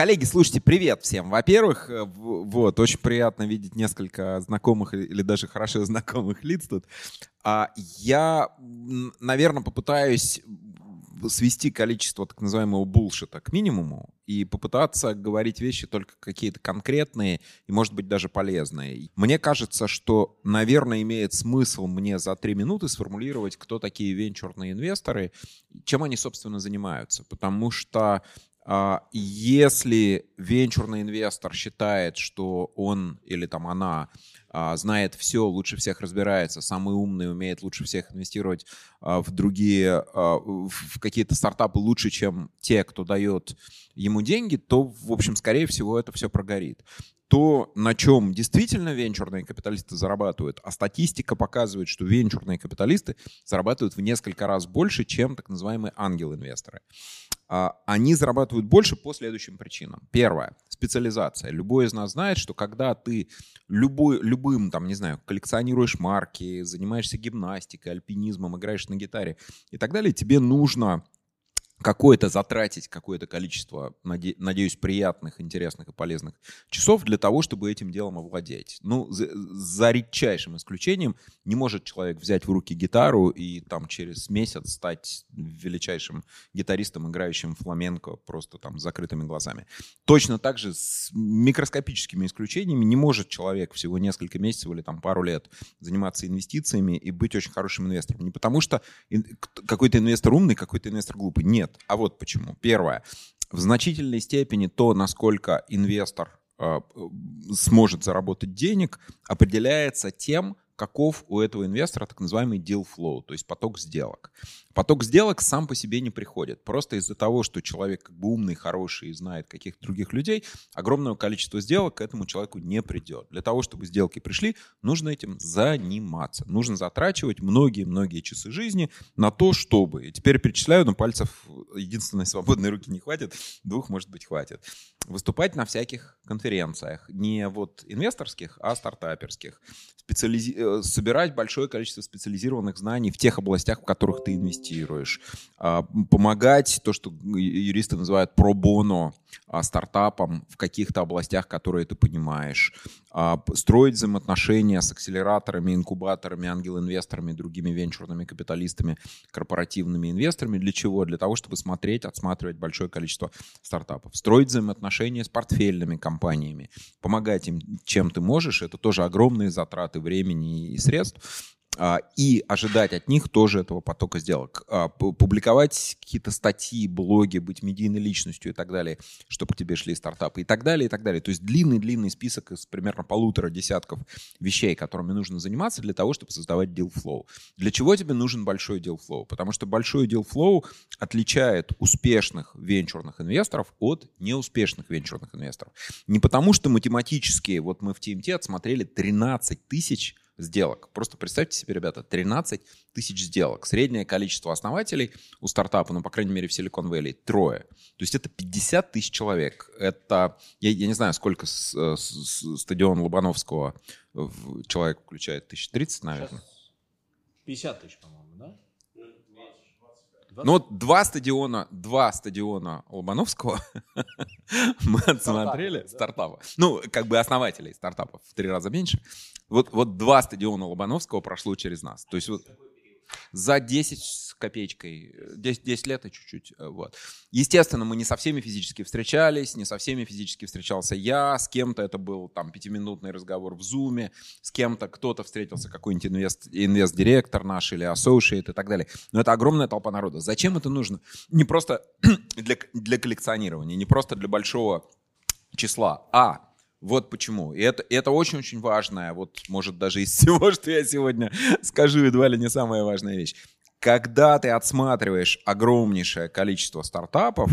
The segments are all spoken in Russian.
Коллеги, слушайте, привет всем. Во-первых, э, вот, очень приятно видеть несколько знакомых или даже хорошо знакомых лиц тут. А Я, наверное, попытаюсь свести количество так называемого булшита к минимуму и попытаться говорить вещи только какие-то конкретные и, может быть, даже полезные. Мне кажется, что, наверное, имеет смысл мне за три минуты сформулировать, кто такие венчурные инвесторы, чем они, собственно, занимаются. Потому что если венчурный инвестор считает, что он или там она а, знает все, лучше всех разбирается, самый умный, умеет лучше всех инвестировать а, в другие, в какие-то стартапы лучше, чем те, кто дает ему деньги, то, в общем, скорее всего, это все прогорит то, на чем действительно венчурные капиталисты зарабатывают, а статистика показывает, что венчурные капиталисты зарабатывают в несколько раз больше, чем так называемые ангел-инвесторы. А, они зарабатывают больше по следующим причинам. Первое — специализация. Любой из нас знает, что когда ты любой, любым, там, не знаю, коллекционируешь марки, занимаешься гимнастикой, альпинизмом, играешь на гитаре и так далее, тебе нужно какое-то затратить какое-то количество, наде, надеюсь, приятных, интересных и полезных часов для того, чтобы этим делом овладеть. Ну, за, за редчайшим исключением не может человек взять в руки гитару и там через месяц стать величайшим гитаристом, играющим фламенко просто там с закрытыми глазами. Точно так же с микроскопическими исключениями не может человек всего несколько месяцев или там пару лет заниматься инвестициями и быть очень хорошим инвестором. Не потому что какой-то инвестор умный, какой-то инвестор глупый. Нет нет. А вот почему. Первое. В значительной степени то, насколько инвестор э, сможет заработать денег, определяется тем, каков у этого инвестора так называемый deal flow, то есть поток сделок. Поток сделок сам по себе не приходит. Просто из-за того, что человек как бы умный, хороший и знает каких-то других людей, огромное количество сделок к этому человеку не придет. Для того, чтобы сделки пришли, нужно этим заниматься. Нужно затрачивать многие-многие часы жизни на то, чтобы... И теперь перечисляю, но пальцев единственной свободной руки не хватит, двух, может быть, хватит. Выступать на всяких конференциях. Не вот инвесторских, а стартаперских. Специализи... Э, собирать большое количество специализированных знаний в тех областях, в которых ты инвестируешь. А, помогать, то, что юристы называют пробоно, а, стартапам в каких-то областях, которые ты понимаешь. А, строить взаимоотношения с акселераторами, инкубаторами, ангел-инвесторами, другими венчурными капиталистами, корпоративными инвесторами. Для чего? Для того, чтобы смотреть, отсматривать большое количество стартапов. Строить взаимоотношения с портфельными компаниями. Помогать им, чем ты можешь. Это тоже огромные затраты времени и средств. А, и ожидать от них тоже этого потока сделок. А, публиковать какие-то статьи, блоги, быть медийной личностью и так далее, чтобы к тебе шли стартапы и так далее, и так далее. То есть длинный-длинный список из примерно полутора десятков вещей, которыми нужно заниматься для того, чтобы создавать deal flow. Для чего тебе нужен большой deal flow? Потому что большой deal flow отличает успешных венчурных инвесторов от неуспешных венчурных инвесторов. Не потому что математически, вот мы в TMT отсмотрели 13 тысяч сделок. Просто представьте себе, ребята, 13 тысяч сделок. Среднее количество основателей у стартапа, ну, по крайней мере, в Silicon Valley, трое. То есть это 50 тысяч человек. Это, я, я не знаю, сколько с, с, с стадион Лобановского человек включает, 1030, наверное? 50 тысяч, по-моему. Ну вот два стадиона, два стадиона Лобановского мы отсмотрели, стартапа. Ну, как бы основателей стартапов в три раза меньше. Вот, вот два стадиона Лобановского прошло через нас. То есть вот за 10 с копеечкой, 10, 10 лет и чуть-чуть. Э, вот. Естественно, мы не со всеми физически встречались, не со всеми физически встречался я, с кем-то это был там пятиминутный разговор в зуме, с кем-то кто-то встретился, какой-нибудь инвест, инвест-директор наш или associate и так далее. Но это огромная толпа народа. Зачем это нужно? Не просто для, для коллекционирования, не просто для большого числа, а вот почему. И это, это очень-очень важная, вот может даже из всего, что я сегодня скажу, едва ли не самая важная вещь. Когда ты отсматриваешь огромнейшее количество стартапов,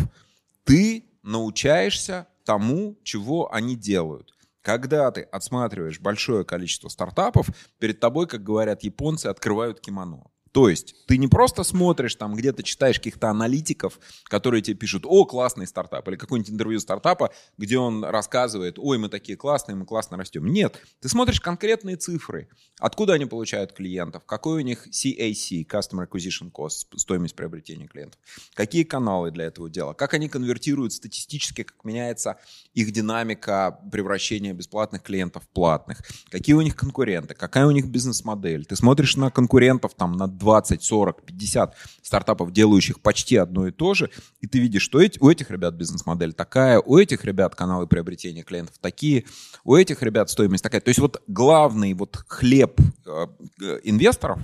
ты научаешься тому, чего они делают. Когда ты отсматриваешь большое количество стартапов, перед тобой, как говорят японцы, открывают кимоно. То есть ты не просто смотришь там, где-то читаешь каких-то аналитиков, которые тебе пишут, о, классный стартап, или какое-нибудь интервью стартапа, где он рассказывает, ой, мы такие классные, мы классно растем. Нет, ты смотришь конкретные цифры, откуда они получают клиентов, какой у них CAC, Customer Acquisition Cost, стоимость приобретения клиентов, какие каналы для этого дела, как они конвертируют статистически, как меняется их динамика превращения бесплатных клиентов в платных, какие у них конкуренты, какая у них бизнес-модель. Ты смотришь на конкурентов там на 20, 40, 50 стартапов, делающих почти одно и то же, и ты видишь, что эти, у этих ребят бизнес-модель такая, у этих ребят каналы приобретения клиентов такие, у этих ребят стоимость такая. То есть вот главный вот хлеб э инвесторов,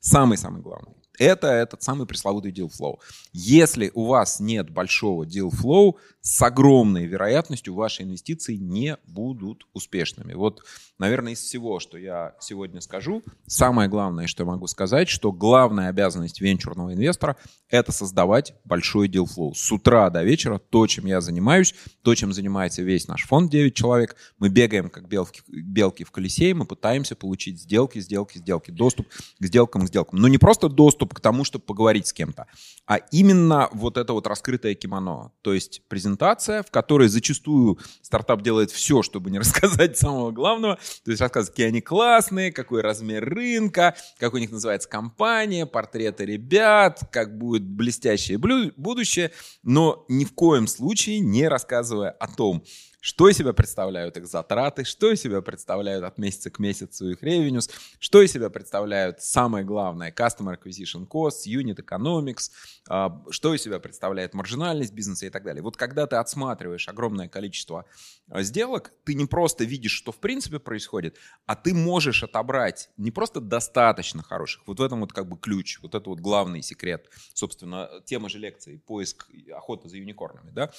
самый-самый главный, это этот самый пресловутый deal flow. Если у вас нет большого deal flow, с огромной вероятностью ваши инвестиции не будут успешными. Вот, наверное, из всего, что я сегодня скажу, самое главное, что я могу сказать, что главная обязанность венчурного инвестора – это создавать большой deal flow. С утра до вечера то, чем я занимаюсь, то, чем занимается весь наш фонд 9 человек, мы бегаем как белки, белки в колесе, и мы пытаемся получить сделки, сделки, сделки, доступ к сделкам, к сделкам. Но не просто доступ к тому, чтобы поговорить с кем-то, а именно вот это вот раскрытое кимоно, то есть презентация, в которой зачастую стартап делает все, чтобы не рассказать самого главного, то есть рассказывает, какие они классные, какой размер рынка, как у них называется компания, портреты ребят, как будет блестящее будущее, но ни в коем случае не рассказывая о том, что из себя представляют их затраты, что из себя представляют от месяца к месяцу их revenues, что из себя представляют, самое главное, customer acquisition costs, unit economics, а, что из себя представляет маржинальность бизнеса и так далее. Вот когда ты отсматриваешь огромное количество а, сделок, ты не просто видишь, что в принципе происходит, а ты можешь отобрать не просто достаточно хороших, вот в этом вот как бы ключ, вот это вот главный секрет, собственно, тема же лекции, поиск, охота за юникорнами, да,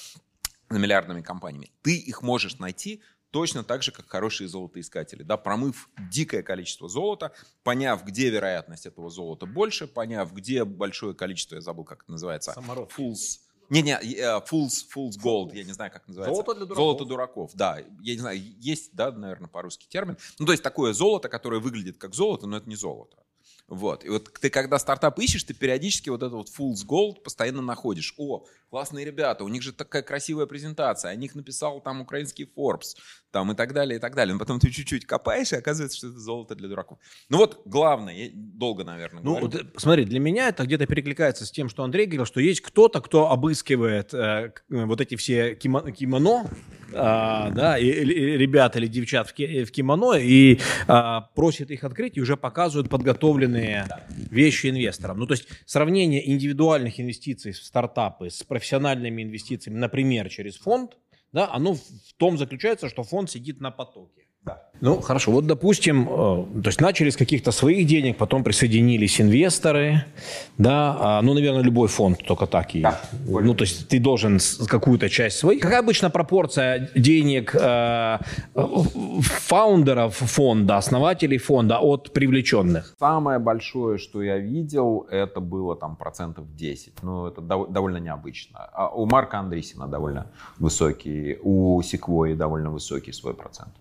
за миллиардными компаниями. Ты их можешь найти точно так же, как хорошие золотоискатели, да, промыв дикое количество золота, поняв, где вероятность этого золота больше, поняв, где большое количество, я забыл, как это называется. Самород. Fools. Не-не, fools, fools gold, я не знаю, как называется. Золото для дураков. Золото дураков, да. Я не знаю, есть, да, наверное, по-русски термин. Ну, то есть такое золото, которое выглядит как золото, но это не золото. Вот. И вот ты, когда стартап ищешь, ты периодически вот этот вот Fool's Gold постоянно находишь. О, классные ребята, у них же такая красивая презентация, о них написал там украинский Forbes, там и так далее, и так далее. Но потом ты чуть-чуть копаешь, и оказывается, что это золото для дураков. Ну вот главное, я долго, наверное, Ну, вот, смотри, для меня это где-то перекликается с тем, что Андрей говорил, что есть кто-то, кто обыскивает э, вот эти все кимо- кимоно, э, да, и, и, ребят или девчат в, ки- в кимоно, и э, просит их открыть, и уже показывают подготовленные вещи инвесторам. Ну, то есть сравнение индивидуальных инвестиций в стартапы с профессиональными инвестициями, например, через фонд, да, оно в том заключается, что фонд сидит на потоке. Да. Ну, хорошо. Вот, допустим, э, то есть начали с каких-то своих денег, потом присоединились инвесторы, да, а, ну, наверное, любой фонд только так и... Да, ну, то есть ты должен какую-то часть своих... Какая обычно пропорция денег э, фаундеров фонда, основателей фонда от привлеченных? Самое большое, что я видел, это было там процентов 10. Ну, это довольно необычно. А у Марка Андресина довольно высокий, у Секвои довольно высокий свой процент.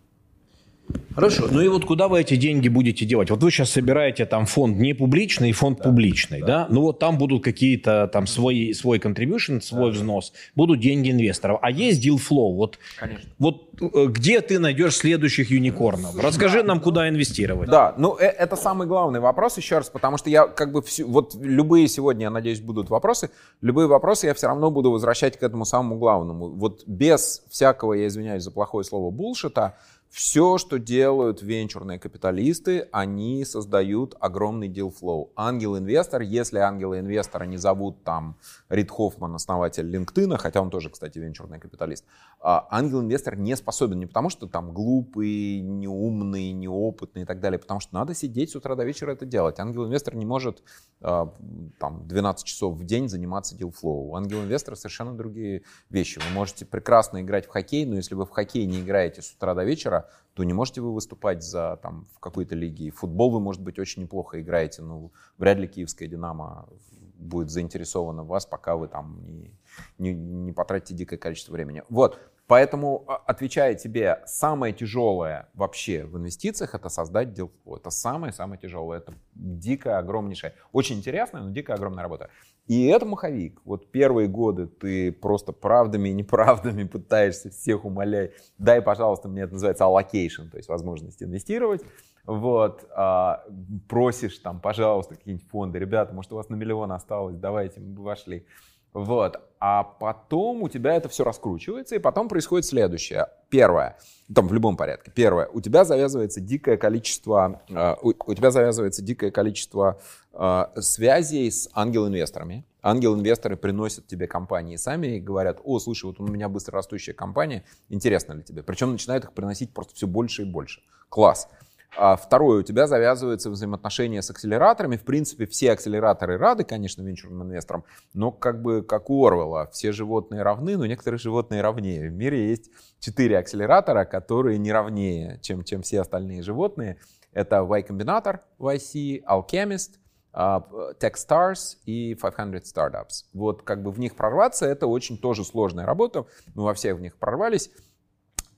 Хорошо. Ну и вот куда вы эти деньги будете девать? Вот вы сейчас собираете там фонд не публичный, фонд да, публичный, да. да? Ну вот там будут какие-то там свои, свой contribution, свой да. взнос, будут деньги инвесторов. А есть deal flow. Вот, Конечно. вот э, где ты найдешь следующих юникорнов? Расскажи нам, куда инвестировать. Да, ну э, это самый главный вопрос еще раз, потому что я как бы всю, вот любые сегодня, я надеюсь, будут вопросы, любые вопросы я все равно буду возвращать к этому самому главному. Вот без всякого, я извиняюсь за плохое слово, булшита, все, что делают венчурные капиталисты, они создают огромный deal flow. Ангел-инвестор, если ангела-инвестора не зовут там Рид Хоффман, основатель LinkedIn, хотя он тоже, кстати, венчурный капиталист, а ангел-инвестор не способен не потому, что там глупый, неумный, неопытный и так далее, потому что надо сидеть с утра до вечера это делать. Ангел-инвестор не может а, там 12 часов в день заниматься deal flow. У ангел-инвестора совершенно другие вещи. Вы можете прекрасно играть в хоккей, но если вы в хоккей не играете с утра до вечера, то не можете вы выступать за, там, в какой-то лиге. Футбол вы, может быть, очень неплохо играете, но вряд ли киевская «Динамо» будет заинтересована в вас, пока вы там не, не, не потратите дикое количество времени. Вот. Поэтому, а, отвечая тебе, самое тяжелое вообще в инвестициях это создать делфу. Это самое-самое тяжелое. Это дикая, огромнейшая, очень интересная, но дикая, огромная работа. И это маховик. Вот первые годы ты просто правдами и неправдами пытаешься всех умолять. Дай, пожалуйста, мне это называется allocation, то есть возможность инвестировать. Вот, а, просишь там, пожалуйста, какие-нибудь фонды. Ребята, может, у вас на миллион осталось, давайте, мы вошли. Вот. А потом у тебя это все раскручивается, и потом происходит следующее. Первое, там в любом порядке. Первое, у тебя завязывается дикое количество, э, у, у тебя завязывается дикое количество э, связей с ангел-инвесторами. Ангел-инвесторы приносят тебе компании сами и говорят, о, слушай, вот у меня быстро растущая компания, интересно ли тебе? Причем начинают их приносить просто все больше и больше. Класс. А второе, у тебя завязываются взаимоотношения с акселераторами. В принципе, все акселераторы рады, конечно, венчурным инвесторам, но как бы как у Орвелла, все животные равны, но некоторые животные равнее. В мире есть четыре акселератора, которые не равнее, чем, чем все остальные животные. Это Y Combinator, YC, Alchemist, а, Techstars и 500 Startups. Вот как бы в них прорваться, это очень тоже сложная работа. Мы во всех в них прорвались,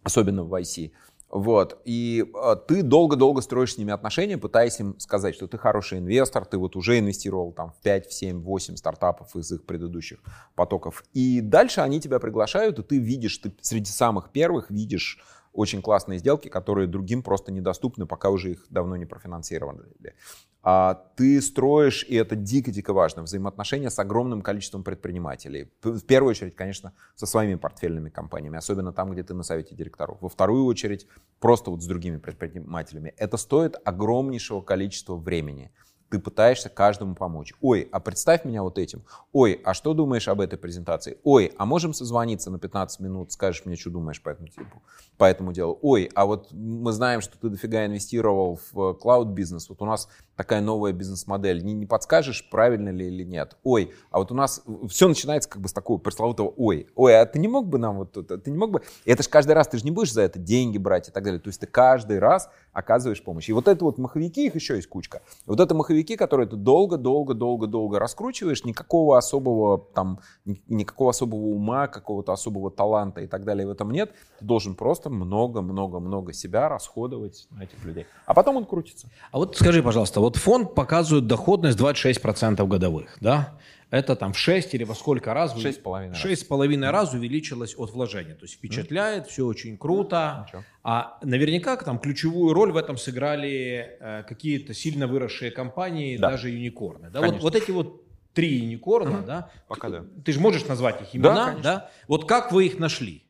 особенно в YC. Вот. И э, ты долго-долго строишь с ними отношения, пытаясь им сказать, что ты хороший инвестор, ты вот уже инвестировал там в 5, в 7, 8 стартапов из их предыдущих потоков. И дальше они тебя приглашают, и ты видишь, ты среди самых первых видишь очень классные сделки, которые другим просто недоступны, пока уже их давно не профинансировали. А ты строишь, и это дико-дико важно, взаимоотношения с огромным количеством предпринимателей. В первую очередь, конечно, со своими портфельными компаниями, особенно там, где ты на совете директоров. Во вторую очередь, просто вот с другими предпринимателями. Это стоит огромнейшего количества времени ты пытаешься каждому помочь. Ой, а представь меня вот этим. Ой, а что думаешь об этой презентации? Ой, а можем созвониться на 15 минут, скажешь мне, что думаешь по этому, типу, по этому делу? Ой, а вот мы знаем, что ты дофига инвестировал в клауд-бизнес. Вот у нас такая новая бизнес-модель. Не, не подскажешь, правильно ли или нет? Ой, а вот у нас все начинается как бы с такого пресловутого ой. Ой, а ты не мог бы нам вот это, ты не мог бы... Это же каждый раз, ты же не будешь за это деньги брать и так далее. То есть ты каждый раз оказываешь помощь. И вот это вот маховики, их еще есть кучка. Вот это маховики, которые ты долго-долго-долго-долго раскручиваешь, никакого особого там, никакого особого ума, какого-то особого таланта и так далее в этом нет. Ты должен просто много-много-много себя расходовать на этих людей. А потом он крутится. А вот скажи, пожалуйста, вот фонд показывает доходность 26% годовых, да? это там в 6 или во сколько раз? 6,5 раз. 6,5 раз увеличилось от вложения. То есть впечатляет, все очень круто. Ничего. А наверняка там ключевую роль в этом сыграли э, какие-то сильно выросшие компании, да. даже юникорны. Да? Вот, вот эти вот три юникорна, да? Пока да. Ты же можешь назвать их имена, да, да? Вот как вы их нашли?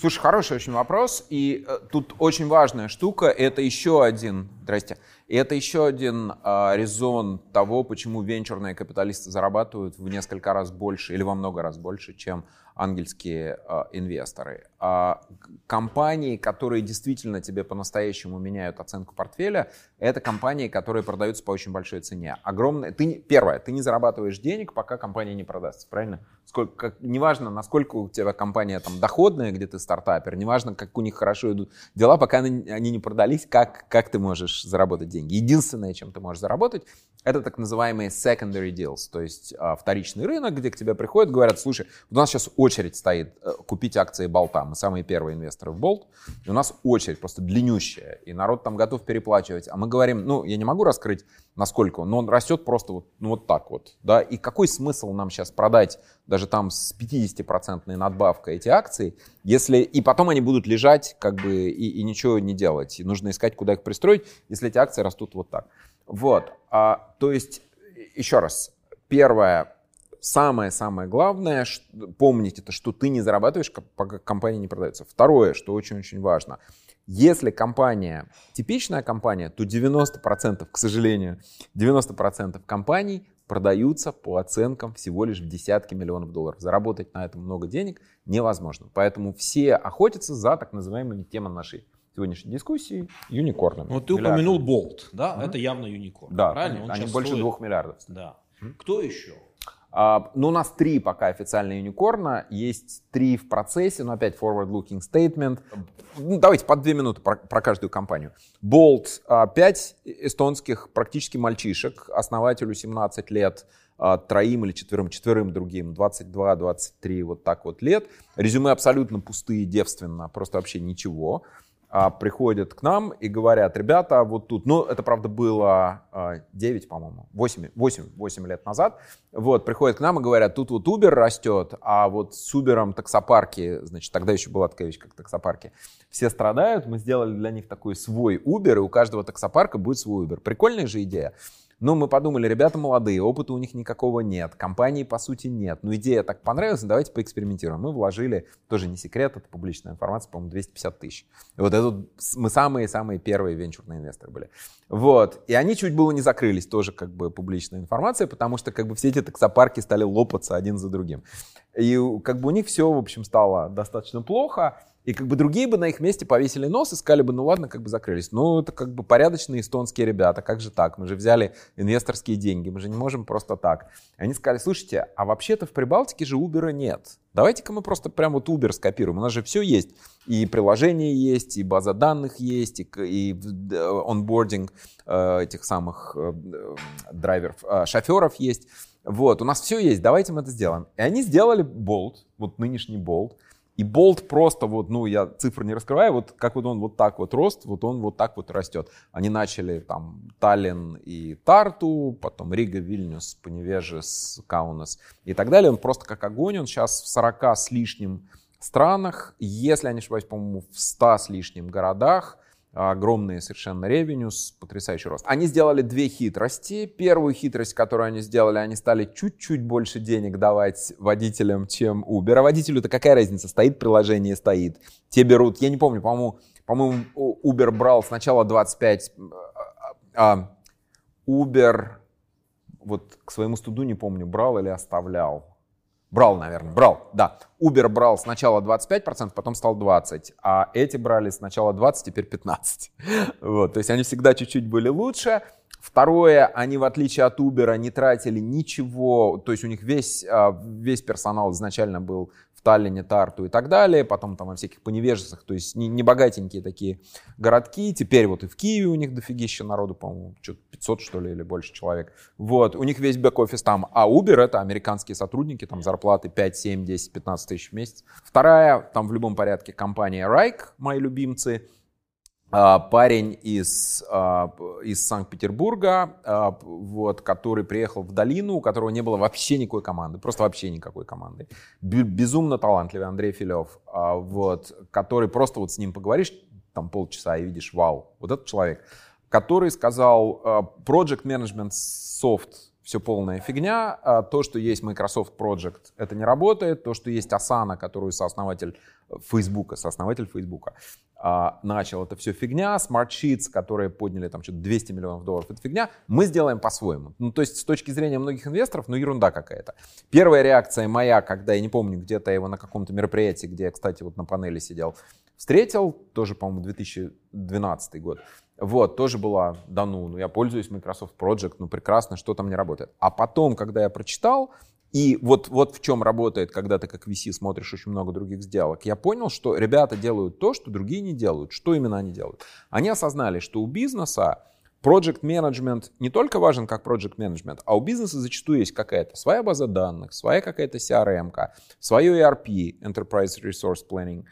Слушай, хороший очень вопрос. И э, тут очень важная штука. Это еще один, здрасте, и это еще один э, резон того, почему венчурные капиталисты зарабатывают в несколько раз больше или во много раз больше, чем ангельские э, инвесторы. А компании, которые действительно тебе по-настоящему меняют оценку портфеля, это компании, которые продаются по очень большой цене. Огромное. Ты, первое, ты не зарабатываешь денег, пока компания не продастся, правильно? Сколько, как, неважно, насколько у тебя компания там доходная, где ты стартапер, неважно, как у них хорошо идут дела, пока они, они не продались, как, как ты можешь заработать деньги. Единственное, чем ты можешь заработать, это так называемые secondary deals, то есть а, вторичный рынок, где к тебе приходят, говорят, слушай, у нас сейчас очередь стоит э, купить акции Болта, мы самые первые инвесторы в Болт, и у нас очередь просто длиннющая, и народ там готов переплачивать, а мы говорим, ну, я не могу раскрыть, насколько но он растет просто вот, ну, вот так вот, да, и какой смысл нам сейчас продать даже там с 50% надбавкой эти акции, если, и потом они будут лежать, как бы, и, и ничего не делать, и нужно искать, куда их пристроить, если эти акции растут вот так. Вот, а, то есть, еще раз, первое, самое-самое главное, помнить это, что ты не зарабатываешь, пока компания не продается. Второе, что очень-очень важно, если компания типичная компания, то 90%, к сожалению, 90% компаний продаются по оценкам всего лишь в десятки миллионов долларов. Заработать на этом много денег невозможно. Поэтому все охотятся за так называемыми темами нашей сегодняшней дискуссии юникорнами. Вот ты упомянул Болт, да? Mm-hmm. Это явно юникорн. Да, правильно? они, они больше стоит... двух миллиардов. Да. Mm-hmm. Кто еще? Uh, ну, у нас три пока официальные юникорна, есть три в процессе, но опять forward-looking statement. Ну, давайте по две минуты про, про каждую компанию. Bolt, uh, пять эстонских практически мальчишек, основателю 17 лет, а, троим или четверым, четверым другим, 22-23, вот так вот лет. Резюме абсолютно пустые, девственно, просто вообще ничего а, приходят к нам и говорят, ребята, вот тут, ну, это, правда, было а, 9, по-моему, 8, 8, 8 лет назад, вот, приходят к нам и говорят, тут вот Uber растет, а вот с Uber таксопарки, значит, тогда еще была такая вещь, как таксопарки, все страдают, мы сделали для них такой свой Uber, и у каждого таксопарка будет свой Uber. Прикольная же идея. Ну, мы подумали, ребята молодые, опыта у них никакого нет, компании, по сути, нет. Ну, идея так понравилась, давайте поэкспериментируем. Мы вложили, тоже не секрет, это публичная информация, по-моему, 250 тысяч. И вот это мы самые-самые первые венчурные инвесторы были. Вот. И они чуть было не закрылись, тоже как бы публичная информация, потому что как бы все эти таксопарки стали лопаться один за другим. И как бы у них все, в общем, стало достаточно плохо. И как бы другие бы на их месте повесили нос и сказали бы, ну ладно, как бы закрылись. Ну, это как бы порядочные эстонские ребята, как же так? Мы же взяли инвесторские деньги, мы же не можем просто так. Они сказали, слушайте, а вообще-то в Прибалтике же Uber нет. Давайте-ка мы просто прям вот Uber скопируем. У нас же все есть. И приложение есть, и база данных есть, и, и онбординг э, этих самых э, драйверов, э, шоферов есть. Вот, у нас все есть, давайте мы это сделаем. И они сделали Bolt, вот нынешний Bolt, и болт просто вот, ну, я цифры не раскрываю, вот как вот он вот так вот рост, вот он вот так вот растет. Они начали там Таллин и Тарту, потом Рига, Вильнюс, Поневежес, Каунас и так далее. Он просто как огонь, он сейчас в 40 с лишним странах, если я не ошибаюсь, по-моему, в 100 с лишним городах огромные совершенно ревенюс, потрясающий рост. Они сделали две хитрости. Первую хитрость, которую они сделали, они стали чуть-чуть больше денег давать водителям, чем Uber. А водителю-то какая разница, стоит приложение, стоит. Те берут, я не помню, по-моему, по-моему, Uber брал сначала 25, а Uber, вот к своему студу не помню, брал или оставлял. Брал, наверное, брал, да. Uber брал сначала 25%, потом стал 20%, а эти брали сначала 20%, теперь 15%. Вот, то есть они всегда чуть-чуть были лучше. Второе, они в отличие от Uber не тратили ничего, то есть у них весь, а, весь персонал изначально был Таллине, Тарту и так далее, потом там во всяких поневежествах, то есть не, не богатенькие такие городки, теперь вот и в Киеве у них дофигища народу, по-моему, что-то 500 что ли или больше человек, вот, у них весь бэк-офис там, а Uber это американские сотрудники, там зарплаты 5, 7, 10, 15 тысяч в месяц. Вторая, там в любом порядке компания Райк, мои любимцы, парень из, а, из Санкт-Петербурга, а, вот, который приехал в долину, у которого не было вообще никакой команды, просто вообще никакой команды. Безумно талантливый Андрей Филев, вот, который просто вот с ним поговоришь там полчаса и видишь, вау, вот этот человек, который сказал, Project Management Soft все полная фигня. То, что есть Microsoft Project, это не работает. То, что есть Asana, которую сооснователь Facebook, сооснователь Facebook, а, начал, это все фигня, Smart Sheets, которые подняли там что-то 200 миллионов долларов, это фигня, мы сделаем по-своему. Ну, то есть с точки зрения многих инвесторов, ну, ерунда какая-то. Первая реакция моя, когда, я не помню, где-то его на каком-то мероприятии, где я, кстати, вот на панели сидел, встретил, тоже, по-моему, 2012 год, вот, тоже была, да ну, ну я пользуюсь Microsoft Project, ну прекрасно, что там не работает. А потом, когда я прочитал, и вот, вот в чем работает, когда ты как VC смотришь очень много других сделок. Я понял, что ребята делают то, что другие не делают. Что именно они делают? Они осознали, что у бизнеса Project Management не только важен как Project Management, а у бизнеса зачастую есть какая-то своя база данных, своя какая-то CRM, свое ERP, Enterprise Resource Planning,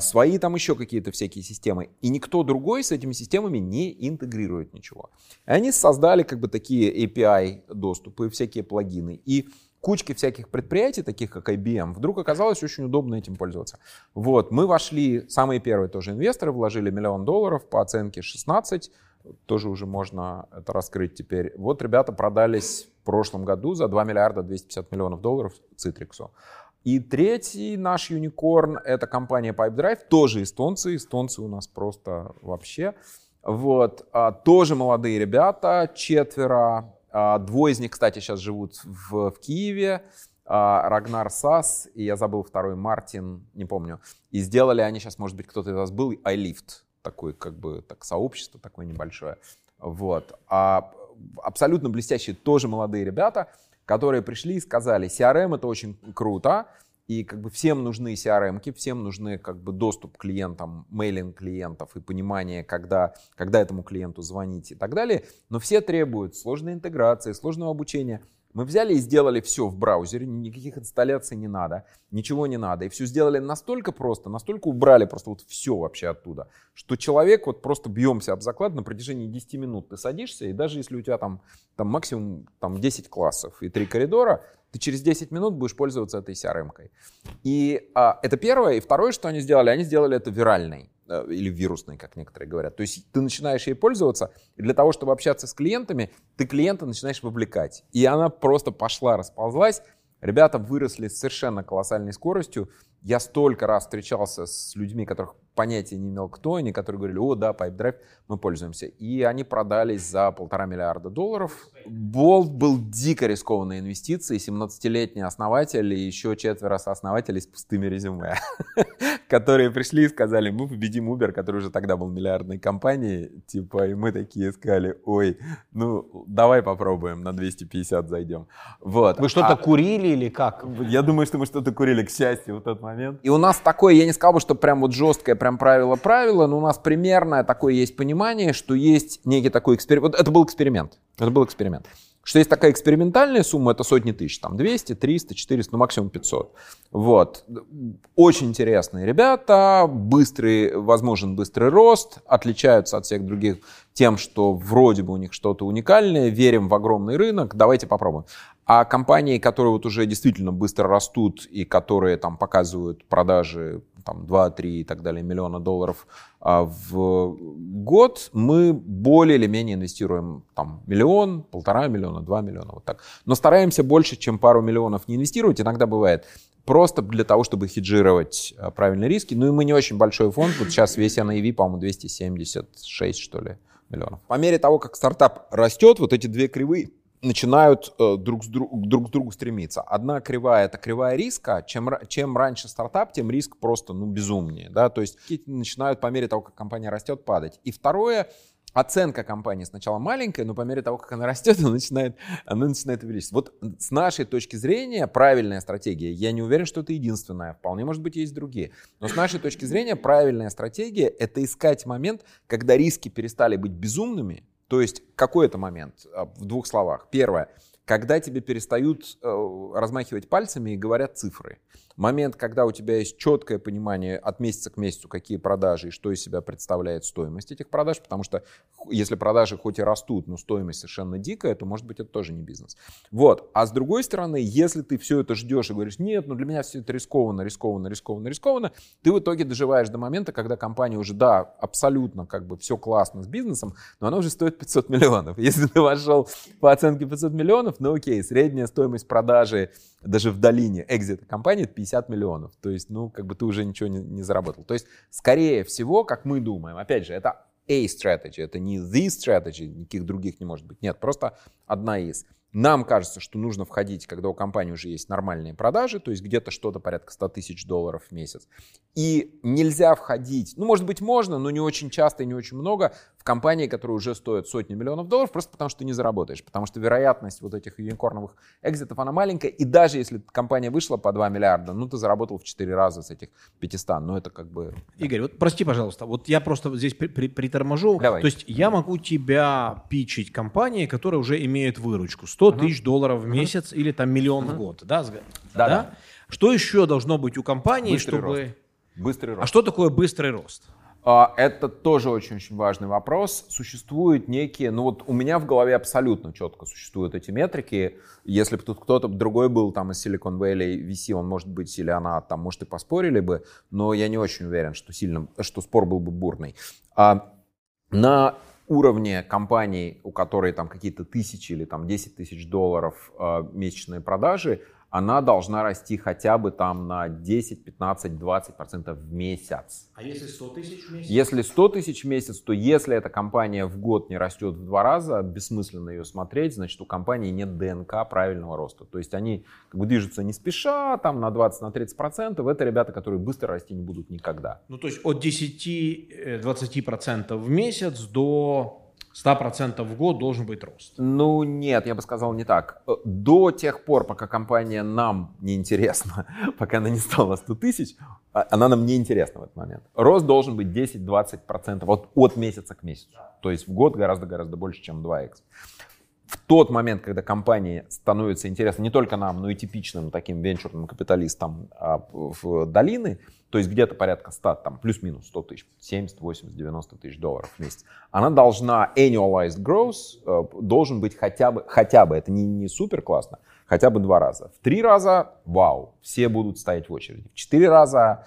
свои там еще какие-то всякие системы. И никто другой с этими системами не интегрирует ничего. И они создали как бы такие API доступы, всякие плагины. И кучки всяких предприятий, таких как IBM, вдруг оказалось очень удобно этим пользоваться. Вот, мы вошли, самые первые тоже инвесторы, вложили миллион долларов по оценке 16, тоже уже можно это раскрыть теперь. Вот ребята продались в прошлом году за 2 миллиарда 250 миллионов долларов Citrix. И третий наш юникорн — это компания PipeDrive, тоже эстонцы, эстонцы у нас просто вообще. Вот, а, тоже молодые ребята, четверо, а, двое из них, кстати, сейчас живут в, в Киеве. А, Рагнар Сас и я забыл второй, Мартин, не помню. И сделали они сейчас, может быть, кто-то из вас был, iLift. Такое как бы так, сообщество такое небольшое. Вот. А абсолютно блестящие тоже молодые ребята, которые пришли и сказали, CRM это очень круто, и как бы всем нужны CRM, всем нужны как бы доступ к клиентам, мейлинг клиентов и понимание, когда, когда этому клиенту звонить и так далее. Но все требуют сложной интеграции, сложного обучения. Мы взяли и сделали все в браузере, никаких инсталляций не надо, ничего не надо. И все сделали настолько просто, настолько убрали просто вот все вообще оттуда, что человек вот просто бьемся об заклад на протяжении 10 минут. Ты садишься, и даже если у тебя там, там максимум там 10 классов и 3 коридора, ты через 10 минут будешь пользоваться этой CRM-кой. И а, это первое. И второе, что они сделали, они сделали это виральной. Э, или вирусной, как некоторые говорят. То есть ты начинаешь ей пользоваться, и для того, чтобы общаться с клиентами, ты клиента начинаешь вовлекать. И она просто пошла, расползлась. Ребята выросли с совершенно колоссальной скоростью. Я столько раз встречался с людьми, которых понятия не имел, кто они, которые говорили, о, да, Pipe мы пользуемся. И они продались за полтора миллиарда долларов. Болт был дико рискованной инвестицией. 17-летний основатель и еще четверо сооснователей с пустыми резюме, которые пришли и сказали, мы победим Uber, который уже тогда был миллиардной компанией. Типа, и мы такие сказали, ой, ну, давай попробуем, на 250 зайдем. Вот. Вы что-то а... курили или как? Я думаю, что мы что-то курили, к счастью, в тот момент. И у нас такое, я не сказал бы, что прям вот жесткое, прям правило-правило, но у нас примерно такое есть понимание, что есть некий такой эксперимент. Вот это был эксперимент. Это был эксперимент. Что есть такая экспериментальная сумма, это сотни тысяч, там 200, 300, 400, ну максимум 500. Вот. Очень интересные ребята, быстрый, возможен быстрый рост, отличаются от всех других тем, что вроде бы у них что-то уникальное, верим в огромный рынок, давайте попробуем. А компании, которые вот уже действительно быстро растут и которые там показывают продажи там 2-3 и так далее миллиона долларов а, в год, мы более или менее инвестируем там миллион, полтора миллиона, два миллиона, вот так. Но стараемся больше, чем пару миллионов не инвестировать. Иногда бывает просто для того, чтобы хеджировать а, правильные риски. Ну и мы не очень большой фонд. Вот сейчас весь NAV, по-моему, 276, что ли, миллионов. По мере того, как стартап растет, вот эти две кривые начинают э, друг, с друг, друг к другу стремиться. Одна кривая — это кривая риска. Чем, чем раньше стартап, тем риск просто ну, безумнее. Да? То есть начинают по мере того, как компания растет, падать. И второе — оценка компании сначала маленькая, но по мере того, как она растет, она начинает, она начинает увеличиваться. Вот с нашей точки зрения правильная стратегия, я не уверен, что это единственная, вполне может быть есть другие, но с нашей точки зрения правильная стратегия — это искать момент, когда риски перестали быть безумными, то есть какой это момент? А, в двух словах. Первое. Когда тебе перестают э, размахивать пальцами и говорят цифры момент, когда у тебя есть четкое понимание от месяца к месяцу, какие продажи и что из себя представляет стоимость этих продаж, потому что если продажи хоть и растут, но стоимость совершенно дикая, то, может быть, это тоже не бизнес. Вот. А с другой стороны, если ты все это ждешь и говоришь, нет, ну для меня все это рискованно, рискованно, рискованно, рискованно, ты в итоге доживаешь до момента, когда компания уже, да, абсолютно как бы все классно с бизнесом, но она уже стоит 500 миллионов. Если ты вошел по оценке 500 миллионов, ну окей, средняя стоимость продажи даже в долине экзита компании 50 миллионов. То есть, ну, как бы ты уже ничего не, не заработал. То есть, скорее всего, как мы думаем, опять же, это A strategy, это не the strategy, никаких других не может быть. Нет, просто одна из. Нам кажется, что нужно входить, когда у компании уже есть нормальные продажи, то есть где-то что-то порядка 100 тысяч долларов в месяц. И нельзя входить, ну, может быть, можно, но не очень часто и не очень много, в компании, которые уже стоят сотни миллионов долларов, просто потому что не заработаешь. Потому что вероятность вот этих юникорновых экзитов, она маленькая. И даже если компания вышла по 2 миллиарда, ну, ты заработал в 4 раза с этих 500. Ну, это как бы... Игорь, вот прости, пожалуйста, вот я просто здесь при, при, приторможу. Давай. То есть я могу тебя пичить компании, которые уже имеют выручку 100 uh-huh. тысяч долларов в месяц uh-huh. или там миллион uh-huh. в год. Да? Да, да, да. Что еще должно быть у компании, Быстрый чтобы... Рост. Быстрый рост. А что такое быстрый рост? А, это тоже очень-очень важный вопрос. Существуют некие, ну вот у меня в голове абсолютно четко существуют эти метрики. Если бы тут кто-то другой был там из Silicon Valley VC, он может быть или она там, может и поспорили бы, но я не очень уверен, что сильно, что спор был бы бурный. А на уровне компаний, у которой там какие-то тысячи или там 10 тысяч долларов э, месячные продажи, она должна расти хотя бы там на 10, 15, 20 процентов в месяц. А если 100 тысяч в месяц? Если 100 тысяч в месяц, то если эта компания в год не растет в два раза, бессмысленно ее смотреть, значит у компании нет ДНК правильного роста. То есть они как бы движутся не спеша, там на 20-30 процентов. Это ребята, которые быстро расти не будут никогда. Ну то есть от 10-20 э, процентов в месяц до 100% в год должен быть рост. Ну нет, я бы сказал не так. Э, до тех пор, пока компания нам не интересна, пока она не стала 100 тысяч, а, она нам не интересна в этот момент. Рост должен быть 10-20% от, от месяца к месяцу. То есть в год гораздо-гораздо больше, чем 2x. В тот момент, когда компания становится интересна не только нам, но и типичным таким венчурным капиталистам а, в долины, то есть где-то порядка 100, там, плюс-минус 100 тысяч, 70, 80, 90 тысяч долларов в месяц, она должна, annualized growth э, должен быть хотя бы, хотя бы, это не, не супер классно, хотя бы два раза. В три раза, вау, все будут стоять в очереди. В четыре раза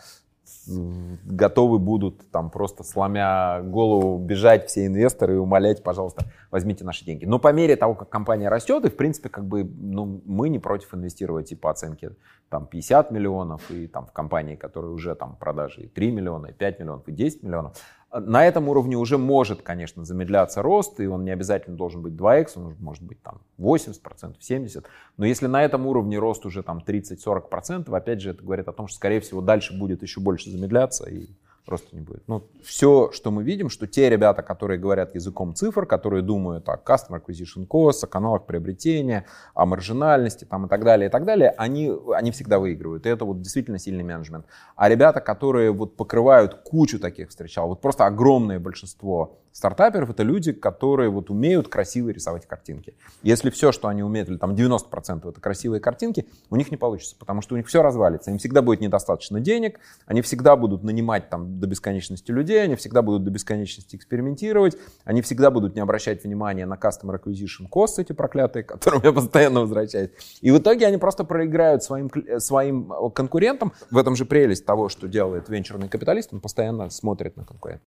готовы будут там просто сломя голову бежать все инвесторы и умолять, пожалуйста, возьмите наши деньги. Но по мере того, как компания растет, и в принципе как бы ну, мы не против инвестировать и по оценке там 50 миллионов, и там в компании, которые уже там продажи и 3 миллиона, и 5 миллионов, и 10 миллионов, на этом уровне уже может, конечно, замедляться рост, и он не обязательно должен быть 2x, он может быть там 80%, 70%. Но если на этом уровне рост уже там 30-40%, опять же, это говорит о том, что, скорее всего, дальше будет еще больше замедляться, и просто не будет. Ну, все, что мы видим, что те ребята, которые говорят языком цифр, которые думают о Customer Acquisition Cost, о каналах приобретения, о маржинальности там, и так далее, и так далее, они, они всегда выигрывают. И это вот действительно сильный менеджмент. А ребята, которые вот покрывают кучу таких встречал, вот просто огромное большинство стартаперов это люди, которые вот умеют красиво рисовать картинки. Если все, что они умеют, или там 90% это красивые картинки, у них не получится, потому что у них все развалится. Им всегда будет недостаточно денег, они всегда будут нанимать там до бесконечности людей, они всегда будут до бесконечности экспериментировать, они всегда будут не обращать внимания на customer acquisition costs, эти проклятые, к которым я постоянно возвращаюсь. И в итоге они просто проиграют своим, своим конкурентам. В этом же прелесть того, что делает венчурный капиталист, он постоянно смотрит на конкурента.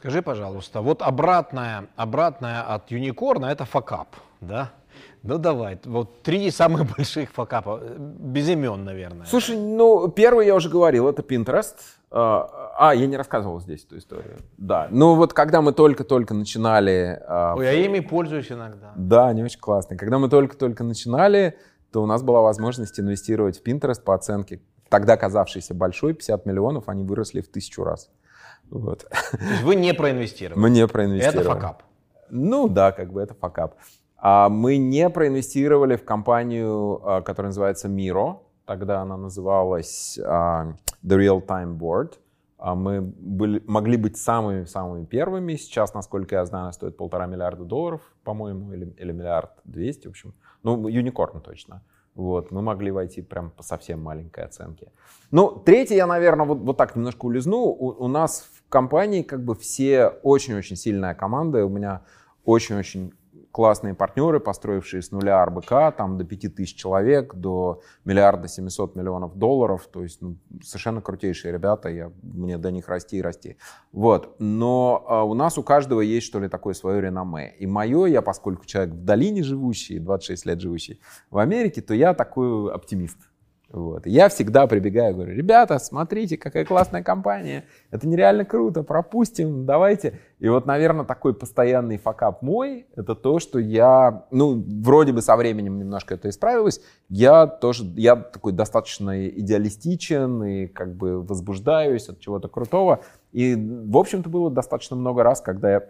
Скажи, пожалуйста, вот обратная, обратная от юникорна это факап, да? Ну давай, вот три самых больших факапа, без имен, наверное. Слушай, ну первый я уже говорил, это Pinterest. А, а, я не рассказывал здесь эту историю. Да, ну вот когда мы только-только начинали... А, Ой, я ими пользуюсь иногда. Да, они очень классные. Когда мы только-только начинали, то у нас была возможность инвестировать в Pinterest по оценке, тогда казавшейся большой, 50 миллионов, они выросли в тысячу раз. Вот. То есть вы не проинвестировали? Мы не проинвестировали. Это факап? Ну да, как бы это факап. А мы не проинвестировали в компанию, а, которая называется Miro. Тогда она называлась uh, The Real Time Board. Uh, мы были, могли быть самыми-самыми первыми. Сейчас, насколько я знаю, она стоит полтора миллиарда долларов, по-моему, или, или миллиард двести, в общем. Ну, юникорн точно. Вот, мы могли войти прям по совсем маленькой оценке. Ну, третье, я, наверное, вот, вот так немножко улизну. У, у нас компании как бы все очень-очень сильная команда. У меня очень-очень классные партнеры, построившие с нуля РБК, там до 5000 человек, до миллиарда 700 миллионов долларов, то есть ну, совершенно крутейшие ребята, я, мне до них расти и расти. Вот, но а, у нас у каждого есть что ли такое свое реноме. И мое, я поскольку человек в долине живущий, 26 лет живущий в Америке, то я такой оптимист. Вот. я всегда прибегаю, говорю, ребята, смотрите, какая классная компания, это нереально круто, пропустим, давайте. И вот, наверное, такой постоянный факап мой, это то, что я, ну, вроде бы со временем немножко это исправилось, я тоже, я такой достаточно идеалистичен и как бы возбуждаюсь от чего-то крутого. И, в общем-то, было достаточно много раз, когда я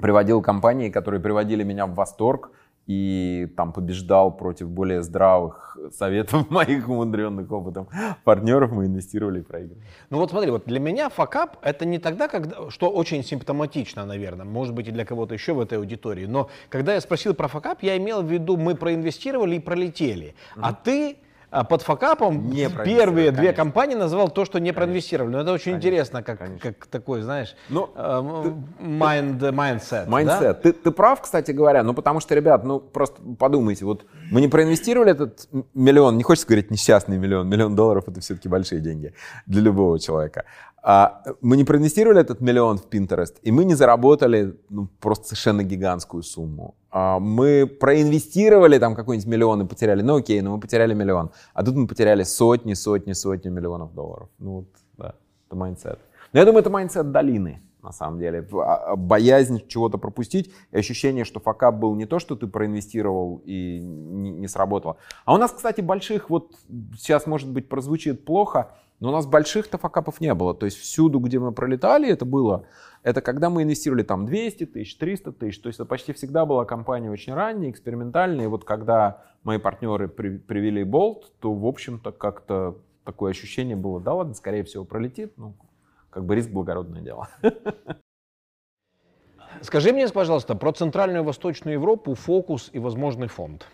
приводил компании, которые приводили меня в восторг, и там побеждал против более здравых советов моих умудренных опытом партнеров, мы инвестировали и проиграли. Ну вот смотри, вот для меня факап это не тогда, когда, что очень симптоматично, наверное, может быть и для кого-то еще в этой аудитории, но когда я спросил про факап, я имел в виду, мы проинвестировали и пролетели, mm-hmm. а ты под факапом не первые две конечно. компании называл то, что не проинвестировали. Но это очень конечно, интересно, как, как такой, знаешь, ну, э, mind, mindset. Mindset. Да? Ты, ты прав, кстати говоря, ну потому что, ребят, ну просто подумайте, вот мы не проинвестировали этот миллион, не хочется говорить несчастный миллион, миллион долларов это все-таки большие деньги для любого человека. А мы не проинвестировали этот миллион в Pinterest, и мы не заработали ну, просто совершенно гигантскую сумму. А мы проинвестировали там какой-нибудь миллион и потеряли, ну окей, но мы потеряли миллион. А тут мы потеряли сотни, сотни, сотни миллионов долларов. Ну вот, да, это mindset. Но я думаю, это mindset долины на самом деле. А боязнь чего-то пропустить и ощущение, что факап был не то, что ты проинвестировал и не, не сработало. А у нас, кстати, больших, вот сейчас, может быть, прозвучит плохо, но у нас больших-то факапов не было. То есть всюду, где мы пролетали, это было, это когда мы инвестировали там 200 тысяч, 300 тысяч. То есть это почти всегда была компания очень ранняя, экспериментальная. И вот когда мои партнеры при, привели Bolt, то, в общем-то, как-то такое ощущение было, да ладно, скорее всего, пролетит. Ну, как бы риск благородное дело. Скажи мне, пожалуйста, про Центральную и Восточную Европу, фокус и возможный фонд.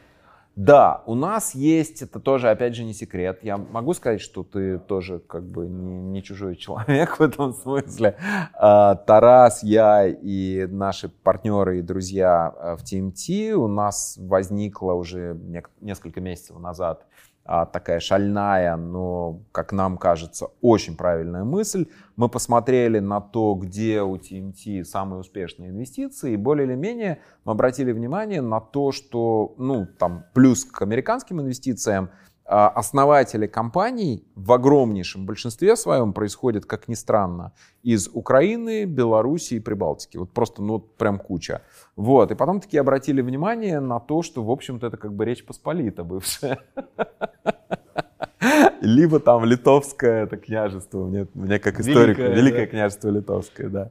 Да, у нас есть, это тоже, опять же, не секрет. Я могу сказать, что ты тоже как бы не, не чужой человек в этом смысле. А, Тарас, я и наши партнеры и друзья а, в TMT, у нас возникла уже несколько месяцев назад такая шальная, но, как нам кажется, очень правильная мысль. Мы посмотрели на то, где у TMT самые успешные инвестиции, и более или менее мы обратили внимание на то, что, ну, там, плюс к американским инвестициям, а, основатели компаний в огромнейшем большинстве своем происходят, как ни странно, из Украины, Белоруссии и Прибалтики. Вот просто, ну, прям куча. Вот. И потом такие обратили внимание на то, что, в общем-то, это как бы Речь Посполита бывшая. Либо там литовское это княжество, мне, мне как историк, Великое, Великое да. княжество литовское, да.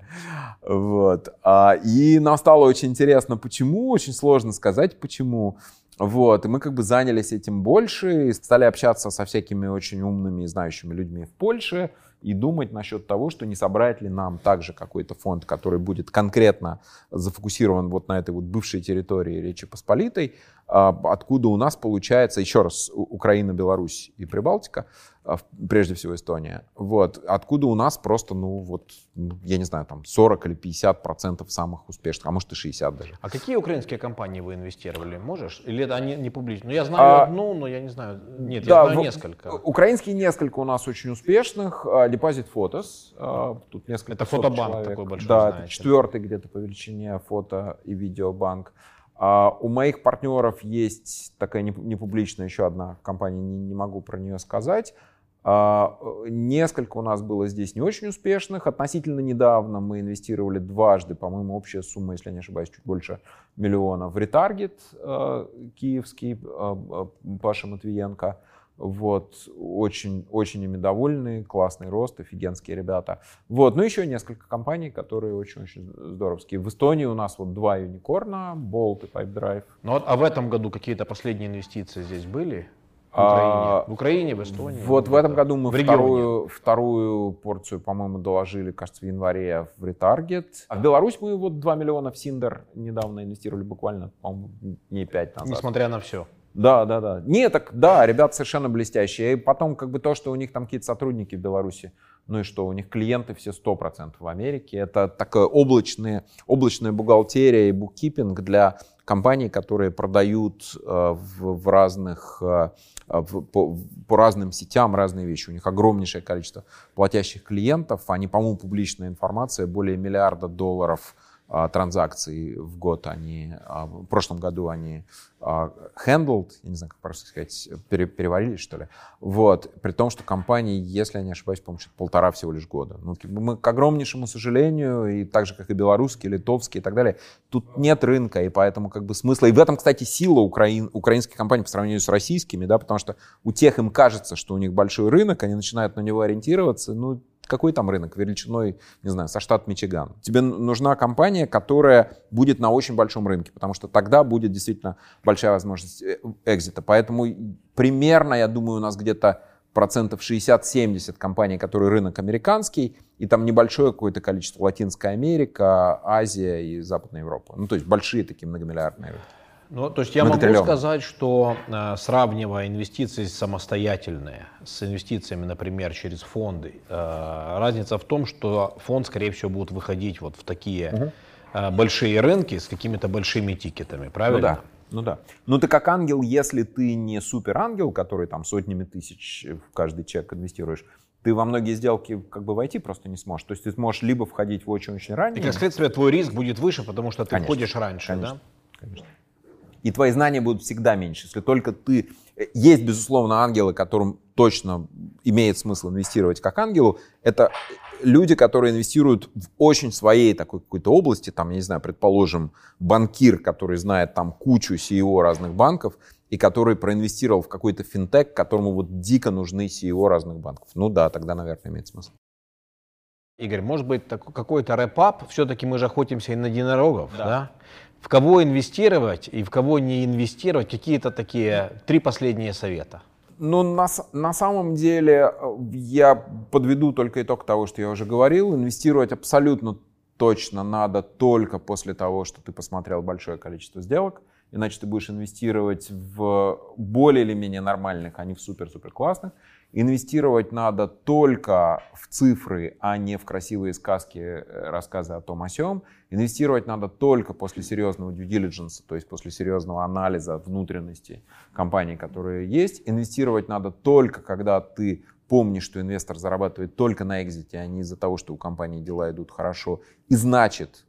Вот. А, и нам стало очень интересно, почему, очень сложно сказать, почему. Вот, и мы как бы занялись этим больше, и стали общаться со всякими очень умными и знающими людьми в Польше, и думать насчет того, что не собрать ли нам также какой-то фонд, который будет конкретно зафокусирован вот на этой вот бывшей территории Речи Посполитой, откуда у нас получается, еще раз, Украина, Беларусь и Прибалтика, а, прежде всего Эстония, вот, откуда у нас просто, ну, вот, ну, я не знаю, там 40 или 50 процентов самых успешных, а может и 60 даже. А какие украинские компании вы инвестировали, можешь? Или это они не публично? Ну, я знаю а, одну, но я не знаю, нет, да, я знаю в, несколько. Украинские несколько у нас очень успешных, а, Deposit Photos, тут несколько Это фотобанк человек. такой большой, Да, знаете. четвертый где-то по величине фото и видеобанк. А у моих партнеров есть такая непубличная еще одна компания, не, не могу про нее сказать. А, несколько у нас было здесь не очень успешных. Относительно недавно мы инвестировали дважды, по-моему, общая сумма, если я не ошибаюсь, чуть больше миллиона в ретаргет э, киевский э, э, Паша Матвиенко. Вот, очень, очень ими довольны, классный рост, офигенские ребята. Вот, ну еще несколько компаний, которые очень-очень здоровские. В Эстонии у нас вот два юникорна, Bolt и Pipedrive. Ну, а в этом году какие-то последние инвестиции здесь были? В Украине, а, в, Украине в Эстонии? Вот в этом году мы вторую, вторую порцию, по-моему, доложили, кажется, в январе в ретаргет. А в Беларусь мы вот 2 миллиона в Синдер недавно инвестировали, буквально, по-моему, не 5 назад. Несмотря на все. Да, да, да. Не, так да, ребята совершенно блестящие. И потом как бы то, что у них там какие-то сотрудники в Беларуси, ну и что, у них клиенты все 100% в Америке. Это такая облачная, облачная бухгалтерия и буккипинг для компаний, которые продают э, в, в разных, э, в, по, по разным сетям разные вещи. У них огромнейшее количество платящих клиентов. Они, по-моему, публичная информация, более миллиарда долларов транзакций в год они, а, в прошлом году они а, handled, я не знаю, как просто сказать, пере, переварили, что ли. Вот. При том, что компании, если я не ошибаюсь, по-моему, полтора всего лишь года. Ну, мы, к огромнейшему сожалению, и так же, как и белорусские, литовские и так далее, тут нет рынка, и поэтому как бы смысла. И в этом, кстати, сила украин, украинских компаний по сравнению с российскими, да, потому что у тех им кажется, что у них большой рынок, они начинают на него ориентироваться, ну, какой там рынок величиной, не знаю, со штат Мичиган. Тебе нужна компания, которая будет на очень большом рынке, потому что тогда будет действительно большая возможность э, экзита. Поэтому примерно, я думаю, у нас где-то процентов 60-70 компаний, которые рынок американский, и там небольшое какое-то количество Латинская Америка, Азия и Западная Европа. Ну, то есть большие такие многомиллиардные рынки. Ну, то есть я могу сказать, что э, сравнивая инвестиции самостоятельные с инвестициями, например, через фонды, э, разница в том, что фонд, скорее всего, будет выходить вот в такие угу. большие рынки с какими-то большими тикетами, правильно? Ну да. Ну да. Ну ты как ангел, если ты не супер ангел, который там сотнями тысяч в каждый чек инвестируешь, ты во многие сделки как бы войти просто не сможешь. То есть ты сможешь либо входить в очень-очень ранние. И как следствие твой риск будет выше, потому что ты конечно, входишь раньше, конечно, да? Конечно и твои знания будут всегда меньше. Если только ты... Э, есть, безусловно, ангелы, которым точно имеет смысл инвестировать как ангелу. Это люди, которые инвестируют в очень своей такой какой-то области, там, я не знаю, предположим, банкир, который знает там кучу CEO разных банков, и который проинвестировал в какой-то финтех, которому вот дико нужны CEO разных банков. Ну да, тогда, наверное, имеет смысл. Игорь, может быть, какой-то рэп-ап, все-таки мы же охотимся и на единорогов, да? да? В кого инвестировать и в кого не инвестировать, какие-то такие три последние совета. Ну, на, на самом деле, э, я подведу только итог того, что я уже говорил. Инвестировать абсолютно точно надо только после того, что ты посмотрел большое количество сделок, иначе ты будешь инвестировать в более или менее нормальных, а не в супер-супер классных. Инвестировать надо только в цифры, а не в красивые сказки, э, рассказы о том о сём. Инвестировать надо только после серьезного due diligence, то есть после серьезного анализа внутренности компании, которые есть. Инвестировать надо только, когда ты помнишь, что инвестор зарабатывает только на экзите, а не из-за того, что у компании дела идут хорошо. И значит,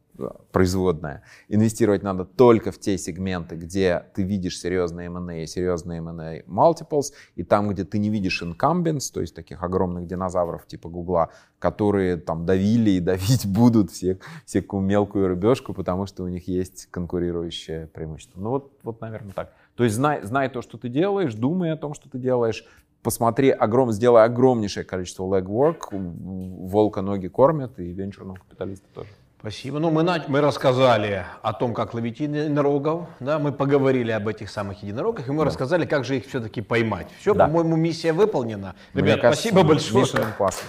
производная. Инвестировать надо только в те сегменты, где ты видишь серьезные M&A, серьезные M&A multiples, и там, где ты не видишь incumbents, то есть таких огромных динозавров типа Гугла, которые там давили и давить будут всех, всякую мелкую рыбешку, потому что у них есть конкурирующее преимущество. Ну вот, вот наверное, так. То есть знай, знай то, что ты делаешь, думай о том, что ты делаешь, посмотри, огром, сделай огромнейшее количество legwork, волка ноги кормят, и венчурного капиталиста тоже. Спасибо. Ну, мы, мы рассказали о том, как ловить единорогов, да, мы поговорили об этих самых единорогах, и мы да. рассказали, как же их все-таки поймать. Все, да. по-моему, миссия выполнена. Ребят, кажется, спасибо большое. Классно.